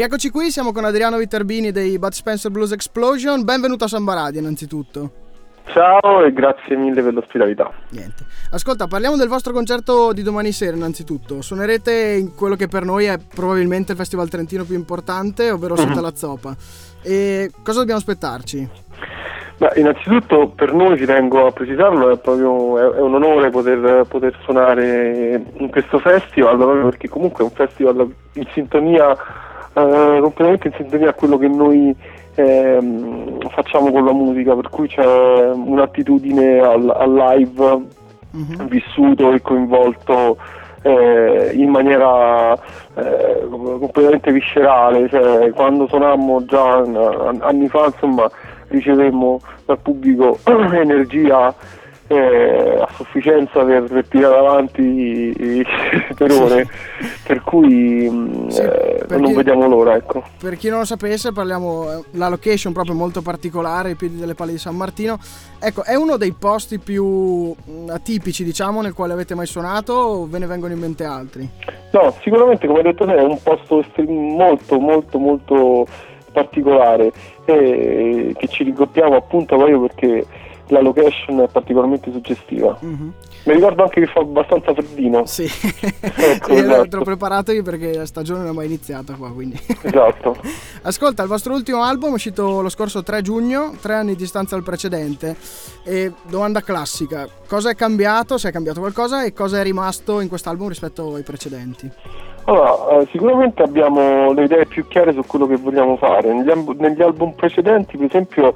Rieccoci qui, siamo con Adriano Viterbini dei Bud Spencer Blues Explosion. Benvenuto a Samba Radio innanzitutto. Ciao e grazie mille per l'ospitalità. Niente. Ascolta, parliamo del vostro concerto di domani sera innanzitutto. Suonerete in quello che per noi è probabilmente il festival trentino più importante, ovvero Sotto mm-hmm. la Zoppa. E cosa dobbiamo aspettarci? Beh, innanzitutto per noi ci tengo a precisarlo, è proprio è, è un onore poter, poter, suonare in questo festival, perché comunque è un festival in sintonia, eh, completamente in sintonia a quello che noi eh, facciamo con la musica, per cui c'è un'attitudine al, al live mm-hmm. vissuto e coinvolto eh, in maniera eh, completamente viscerale, cioè, quando suonammo già anni fa insomma ricevemmo dal pubblico energia eh, a sufficienza per, per tirare avanti per ore, per cui mm, sì, eh, non chi, vediamo l'ora. Ecco. Per chi non lo sapesse, parliamo eh, la location proprio molto particolare, i piedi delle palle di San Martino. Ecco, è uno dei posti più mm, atipici, diciamo, nel quale avete mai suonato o ve ne vengono in mente altri? No, sicuramente, come hai detto te, è un posto molto, molto, molto particolare eh, che ci rigoppiamo appunto proprio perché la location è particolarmente suggestiva. Mm-hmm. Mi ricordo anche che fa abbastanza freddino. Sì, ecco, esatto. preparatevi perché la stagione non è mai iniziata qua. Quindi. Esatto. Ascolta, il vostro ultimo album è uscito lo scorso 3 giugno, tre anni di distanza dal precedente. E domanda classica: cosa è cambiato? Se è cambiato qualcosa e cosa è rimasto in quest'album rispetto ai precedenti? Allora, eh, sicuramente abbiamo le idee più chiare su quello che vogliamo fare. Negli, negli album precedenti, per esempio,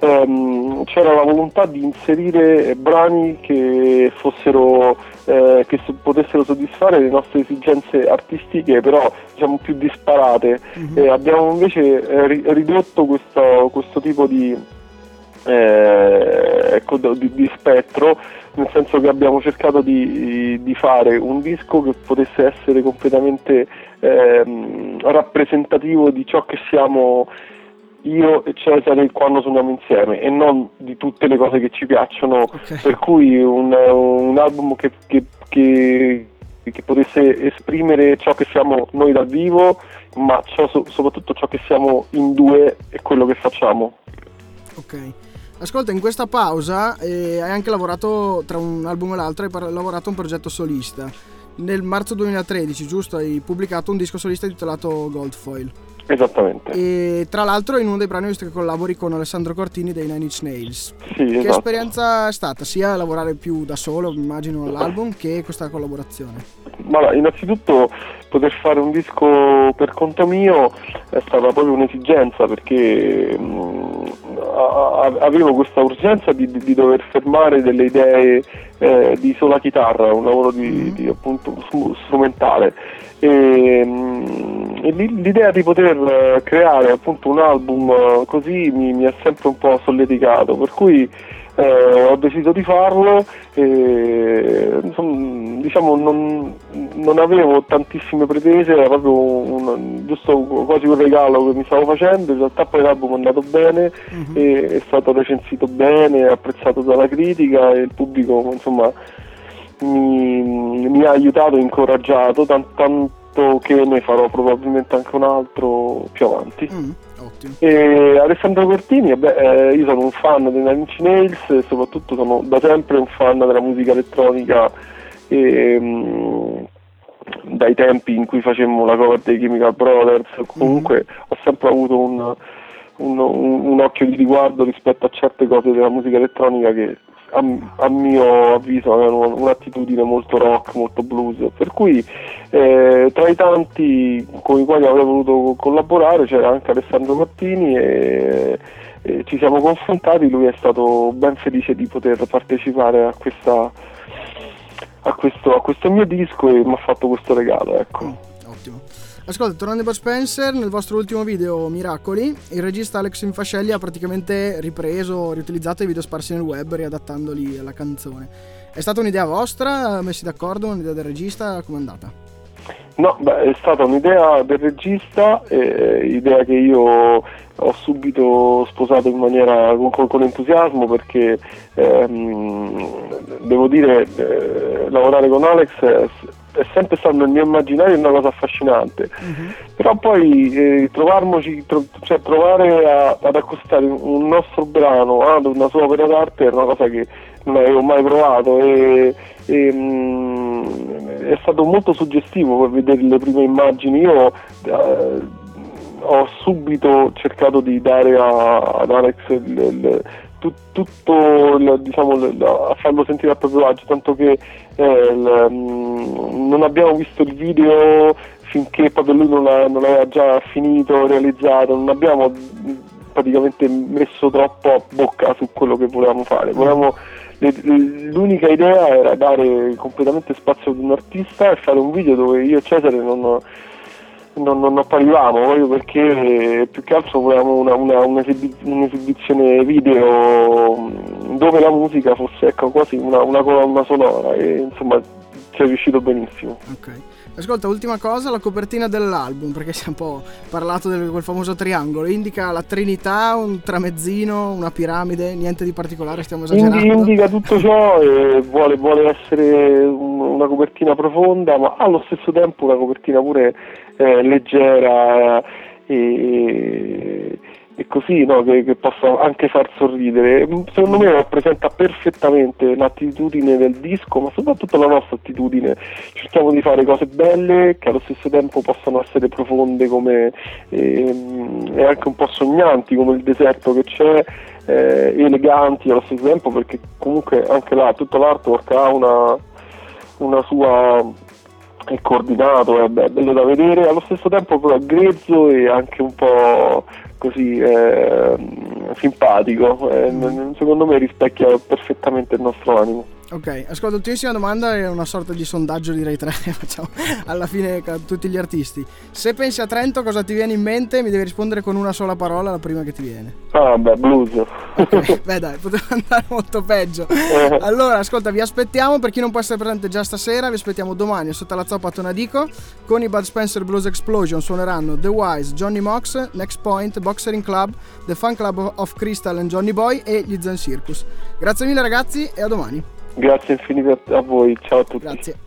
ehm, c'era la volontà di inserire brani che fossero eh, che potessero soddisfare le nostre esigenze artistiche però diciamo più disparate mm-hmm. eh, abbiamo invece eh, ridotto questo, questo tipo di, eh, ecco, di, di spettro nel senso che abbiamo cercato di, di, fare un disco che potesse essere completamente ehm, rappresentativo di ciò che siamo io e Cesare quando suoniamo insieme e non di tutte le cose che ci piacciono, okay. per cui un, un album che, che, che, che, potesse esprimere ciò che siamo noi dal vivo, ma ciò, soprattutto ciò che siamo in due e quello che facciamo. Ok. Ascolta, in questa pausa eh, hai anche lavorato tra un album e l'altro, hai lavorato a un progetto solista. Nel marzo 2013, giusto, hai pubblicato un disco solista intitolato Goldfoil. Esattamente. E tra l'altro in uno dei brani ho visto che collabori con Alessandro Cortini dei Nine Inch Nails. Sì, che esatto. esperienza è stata? Sia lavorare più da solo, immagino, all'album, che questa collaborazione? Ma innanzitutto poter fare un disco per conto mio è stata proprio un'esigenza perché mh, avevo questa urgenza di, di, dover fermare delle idee eh, di sola chitarra, un lavoro di, mm-hmm. di appunto strumentale. E, mh, e l'idea di poter creare appunto un album così mi, mi ha sempre un po' solleticato, per cui eh, ho deciso di farlo e insomma, diciamo non, non, avevo tantissime pretese, era proprio un, giusto quasi un regalo che mi stavo facendo, in realtà poi l'album è andato bene, e, è stato recensito bene, apprezzato dalla critica e il pubblico insomma mi, mi ha aiutato e incoraggiato, tanto, tanto che ne farò probabilmente anche un altro più avanti. Uh-huh. Ottimo. E Alessandro Cortini, vabbè, eh, io sono un fan dei Nine Inch Nails e soprattutto sono da sempre un fan della musica elettronica e, mh, dai tempi in cui facemmo la cover dei Chemical Brothers, comunque mm-hmm. ho sempre avuto un, un, un, un occhio di riguardo rispetto a certe cose della musica elettronica che a, a, mio avviso avevano un'attitudine molto rock, molto blues, per cui eh, tra i tanti con i quali avrei voluto collaborare c'era anche Alessandro Martini e, e ci siamo confrontati, lui è stato ben felice di poter partecipare a questa a questo, a questo, mio disco e mi ha fatto questo regalo. Ecco. Ottimo. Ascolta, tornando a Bud Spencer, nel vostro ultimo video Miracoli, il regista Alex Infascelli ha praticamente ripreso, riutilizzato i video sparsi nel web, riadattandoli alla canzone. È stata un'idea vostra? Messi d'accordo? Un'idea del regista? Com'è andata? No, beh, è stata un'idea del regista, eh, idea che io ho subito sposato in maniera con, con entusiasmo perché ehm, devo dire eh, lavorare con Alex è sempre stato nel mio immaginario una cosa affascinante. Uh-huh. Però poi eh, trovarmoci, tro- cioè trovare a, ad accostare un nostro brano ad una sua opera d'arte è una cosa che non avevo mai provato e, e mh, mm, è stato molto suggestivo per vedere le prime immagini. Io eh, ho subito cercato di dare a, ad Alex il, il, tut, tutto il, diciamo, a farlo sentire a proprio agio, tanto che eh, mh, mm, non abbiamo visto il video finché proprio lui non, ha, non aveva già finito, realizzato, non abbiamo praticamente messo troppo a bocca su quello che volevamo fare. Volevamo, l'unica idea era dare completamente spazio ad un artista e fare un video dove io e Cesare non, non, non apparivamo proprio perché più che altro volevamo una, una, un'esibizione video dove la musica fosse ecco, quasi una, una colonna sonora e insomma ci è riuscito benissimo. Okay. Ascolta, ultima cosa, la copertina dell'album, perché si è un po' parlato di quel famoso triangolo, indica la Trinità, un tramezzino, una piramide, niente di particolare, stiamo esagerando. Indica tutto ciò e vuole, vuole essere una copertina profonda, ma allo stesso tempo una copertina pure eh, leggera e, e così no, che, che, possa anche far sorridere. Secondo me rappresenta perfettamente l'attitudine del disco, ma soprattutto la nostra attitudine. Cerchiamo di fare cose belle che allo stesso tempo possano essere profonde come, e, ehm, e anche un po' sognanti come il deserto che c'è. Eh, eleganti allo stesso tempo perché comunque anche là tutto l'artwork ha una, una sua è coordinato, è bello da vedere, allo stesso tempo però grezzo e anche un po' così eh, simpatico, eh, secondo me rispecchia perfettamente il nostro animo. Ok, ascolta, ultimissima domanda è una sorta di sondaggio direi tre, facciamo alla fine tutti gli artisti. Se pensi a Trento cosa ti viene in mente? Mi devi rispondere con una sola parola la prima che ti viene. Ah beh, blues. Ok, beh dai, poteva andare molto peggio. Eh. Allora, ascolta, vi aspettiamo, per chi non può essere presente già stasera, vi aspettiamo domani sotto la zoppa a Tonadico con i Bud Spencer Blues Explosion suoneranno The Wise, Johnny Mox, Next Point, Boxering Club, The Fun Club of Crystal and Johnny Boy e gli Zen Circus. Grazie mille ragazzi e a domani. Grazie infinite a voi, ciao a tutti. Grazie.